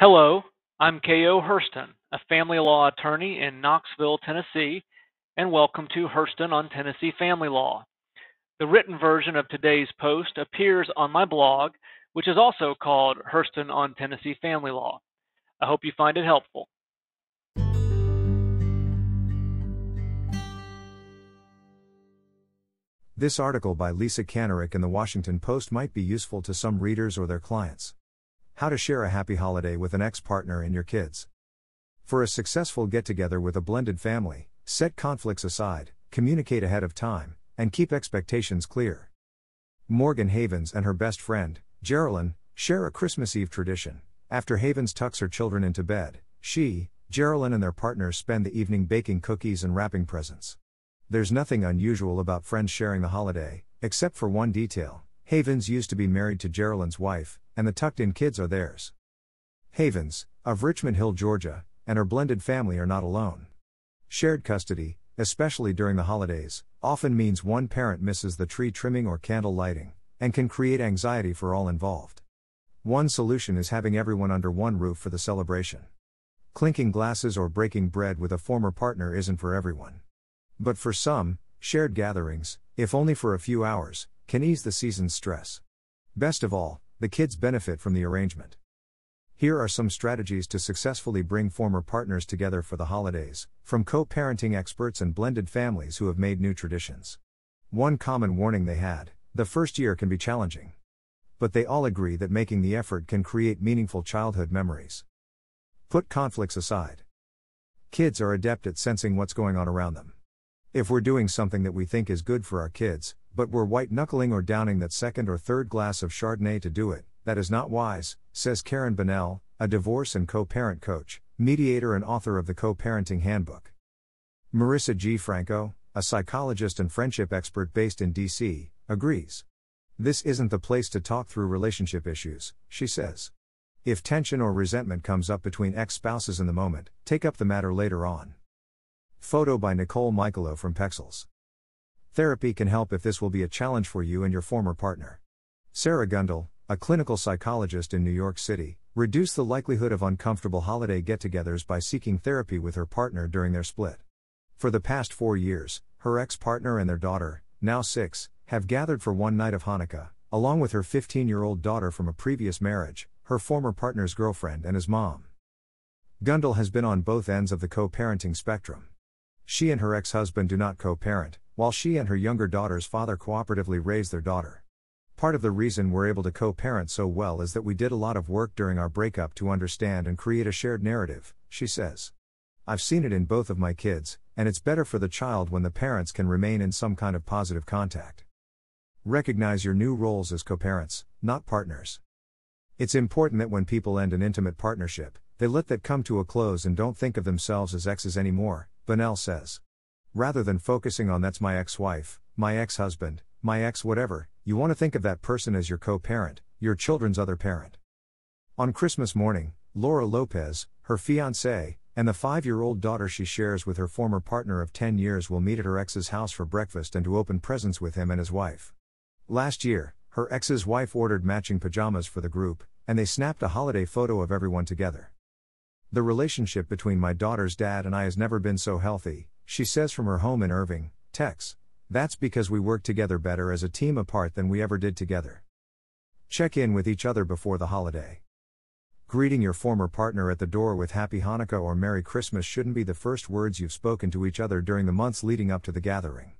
Hello, I'm K.O. Herston, a family law attorney in Knoxville, Tennessee, and welcome to Herston on Tennessee Family Law. The written version of today's post appears on my blog, which is also called Herston on Tennessee Family Law. I hope you find it helpful. This article by Lisa Kanarek in the Washington Post might be useful to some readers or their clients. How to share a happy holiday with an ex partner and your kids. For a successful get together with a blended family, set conflicts aside, communicate ahead of time, and keep expectations clear. Morgan Havens and her best friend, Geraldine, share a Christmas Eve tradition. After Havens tucks her children into bed, she, Geraldine, and their partners spend the evening baking cookies and wrapping presents. There's nothing unusual about friends sharing the holiday, except for one detail Havens used to be married to Geraldine's wife, and the tucked in kids are theirs. Havens, of Richmond Hill, Georgia, and her blended family are not alone. Shared custody, especially during the holidays, often means one parent misses the tree trimming or candle lighting, and can create anxiety for all involved. One solution is having everyone under one roof for the celebration. Clinking glasses or breaking bread with a former partner isn't for everyone. But for some, shared gatherings, if only for a few hours, can ease the season's stress. Best of all, the kids benefit from the arrangement. Here are some strategies to successfully bring former partners together for the holidays, from co parenting experts and blended families who have made new traditions. One common warning they had the first year can be challenging. But they all agree that making the effort can create meaningful childhood memories. Put conflicts aside. Kids are adept at sensing what's going on around them. If we're doing something that we think is good for our kids, but we're white knuckling or downing that second or third glass of Chardonnay to do it, that is not wise, says Karen Bonnell, a divorce and co parent coach, mediator, and author of the Co Parenting Handbook. Marisa G. Franco, a psychologist and friendship expert based in D.C., agrees. This isn't the place to talk through relationship issues, she says. If tension or resentment comes up between ex spouses in the moment, take up the matter later on. Photo by Nicole Michalou from Pexels. Therapy can help if this will be a challenge for you and your former partner. Sarah Gundle, a clinical psychologist in New York City, reduced the likelihood of uncomfortable holiday get togethers by seeking therapy with her partner during their split. For the past four years, her ex partner and their daughter, now six, have gathered for one night of Hanukkah, along with her 15 year old daughter from a previous marriage, her former partner's girlfriend, and his mom. Gundle has been on both ends of the co parenting spectrum. She and her ex husband do not co parent, while she and her younger daughter's father cooperatively raise their daughter. Part of the reason we're able to co parent so well is that we did a lot of work during our breakup to understand and create a shared narrative, she says. I've seen it in both of my kids, and it's better for the child when the parents can remain in some kind of positive contact. Recognize your new roles as co parents, not partners. It's important that when people end an intimate partnership, they let that come to a close and don't think of themselves as exes anymore, Bonnell says. Rather than focusing on that's my ex wife, my ex husband, my ex whatever, you want to think of that person as your co parent, your children's other parent. On Christmas morning, Laura Lopez, her fiance, and the five year old daughter she shares with her former partner of 10 years will meet at her ex's house for breakfast and to open presents with him and his wife. Last year, her ex's wife ordered matching pajamas for the group, and they snapped a holiday photo of everyone together. The relationship between my daughter's dad and I has never been so healthy, she says from her home in Irving, Tex. That's because we work together better as a team apart than we ever did together. Check in with each other before the holiday. Greeting your former partner at the door with Happy Hanukkah or Merry Christmas shouldn't be the first words you've spoken to each other during the months leading up to the gathering.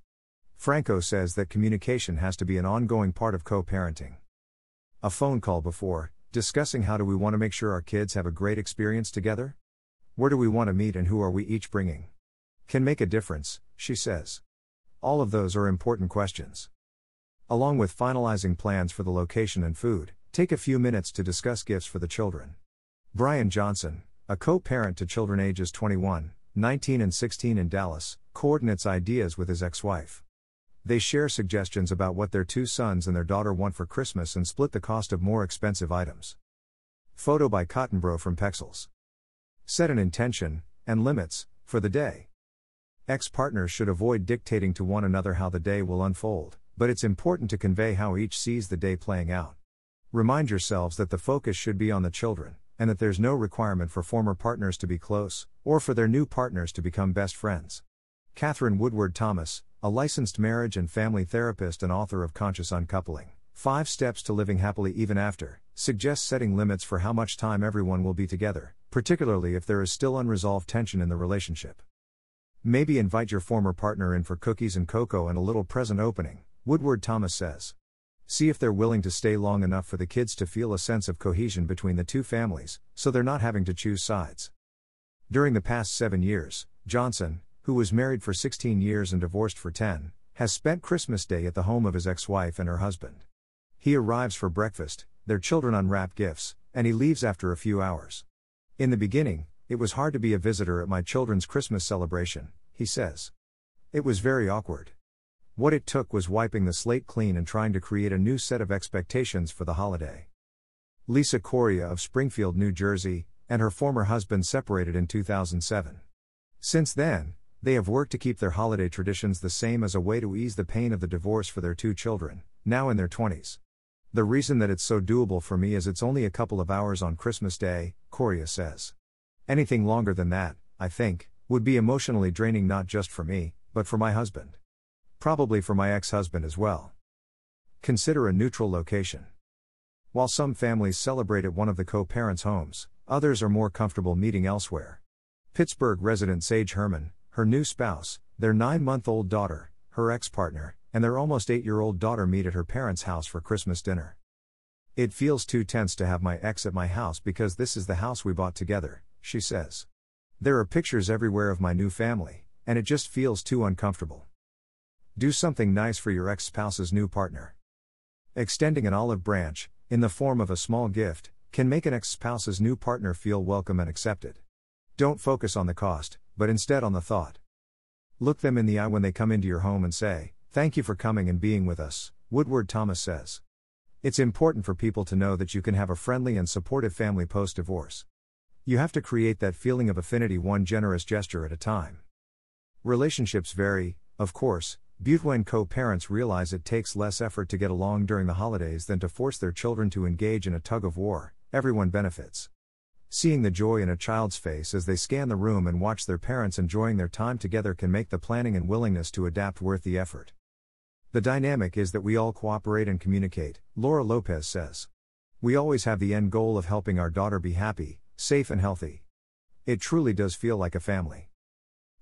Franco says that communication has to be an ongoing part of co parenting. A phone call before, discussing how do we want to make sure our kids have a great experience together? Where do we want to meet and who are we each bringing? Can make a difference, she says. All of those are important questions. Along with finalizing plans for the location and food, take a few minutes to discuss gifts for the children. Brian Johnson, a co parent to children ages 21, 19, and 16 in Dallas, coordinates ideas with his ex wife. They share suggestions about what their two sons and their daughter want for Christmas and split the cost of more expensive items. Photo by Cottonbro from Pexels. Set an intention, and limits, for the day. Ex partners should avoid dictating to one another how the day will unfold, but it's important to convey how each sees the day playing out. Remind yourselves that the focus should be on the children, and that there's no requirement for former partners to be close, or for their new partners to become best friends. Katherine Woodward Thomas, a licensed marriage and family therapist and author of Conscious Uncoupling Five Steps to Living Happily Even After, suggests setting limits for how much time everyone will be together, particularly if there is still unresolved tension in the relationship. Maybe invite your former partner in for cookies and cocoa and a little present opening, Woodward Thomas says. See if they're willing to stay long enough for the kids to feel a sense of cohesion between the two families, so they're not having to choose sides. During the past seven years, Johnson, who was married for 16 years and divorced for 10, has spent Christmas Day at the home of his ex wife and her husband. He arrives for breakfast, their children unwrap gifts, and he leaves after a few hours. In the beginning, it was hard to be a visitor at my children's Christmas celebration, he says. It was very awkward. What it took was wiping the slate clean and trying to create a new set of expectations for the holiday. Lisa Coria of Springfield, New Jersey, and her former husband separated in 2007. Since then, they have worked to keep their holiday traditions the same as a way to ease the pain of the divorce for their two children, now in their 20s. The reason that it's so doable for me is it's only a couple of hours on Christmas Day, Coria says. Anything longer than that, I think, would be emotionally draining not just for me, but for my husband. Probably for my ex husband as well. Consider a neutral location. While some families celebrate at one of the co parents' homes, others are more comfortable meeting elsewhere. Pittsburgh resident Sage Herman, her new spouse, their nine month old daughter, her ex partner, and their almost eight year old daughter meet at her parents' house for Christmas dinner. It feels too tense to have my ex at my house because this is the house we bought together, she says. There are pictures everywhere of my new family, and it just feels too uncomfortable. Do something nice for your ex spouse's new partner. Extending an olive branch, in the form of a small gift, can make an ex spouse's new partner feel welcome and accepted. Don't focus on the cost, but instead on the thought. Look them in the eye when they come into your home and say, Thank you for coming and being with us, Woodward Thomas says. It's important for people to know that you can have a friendly and supportive family post divorce. You have to create that feeling of affinity one generous gesture at a time. Relationships vary, of course, but when co parents realize it takes less effort to get along during the holidays than to force their children to engage in a tug of war, everyone benefits. Seeing the joy in a child's face as they scan the room and watch their parents enjoying their time together can make the planning and willingness to adapt worth the effort. The dynamic is that we all cooperate and communicate, Laura Lopez says. We always have the end goal of helping our daughter be happy, safe, and healthy. It truly does feel like a family.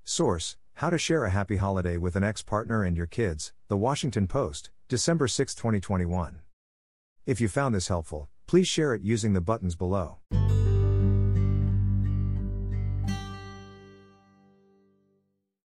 Source How to Share a Happy Holiday with an Ex Partner and Your Kids, The Washington Post, December 6, 2021. If you found this helpful, please share it using the buttons below.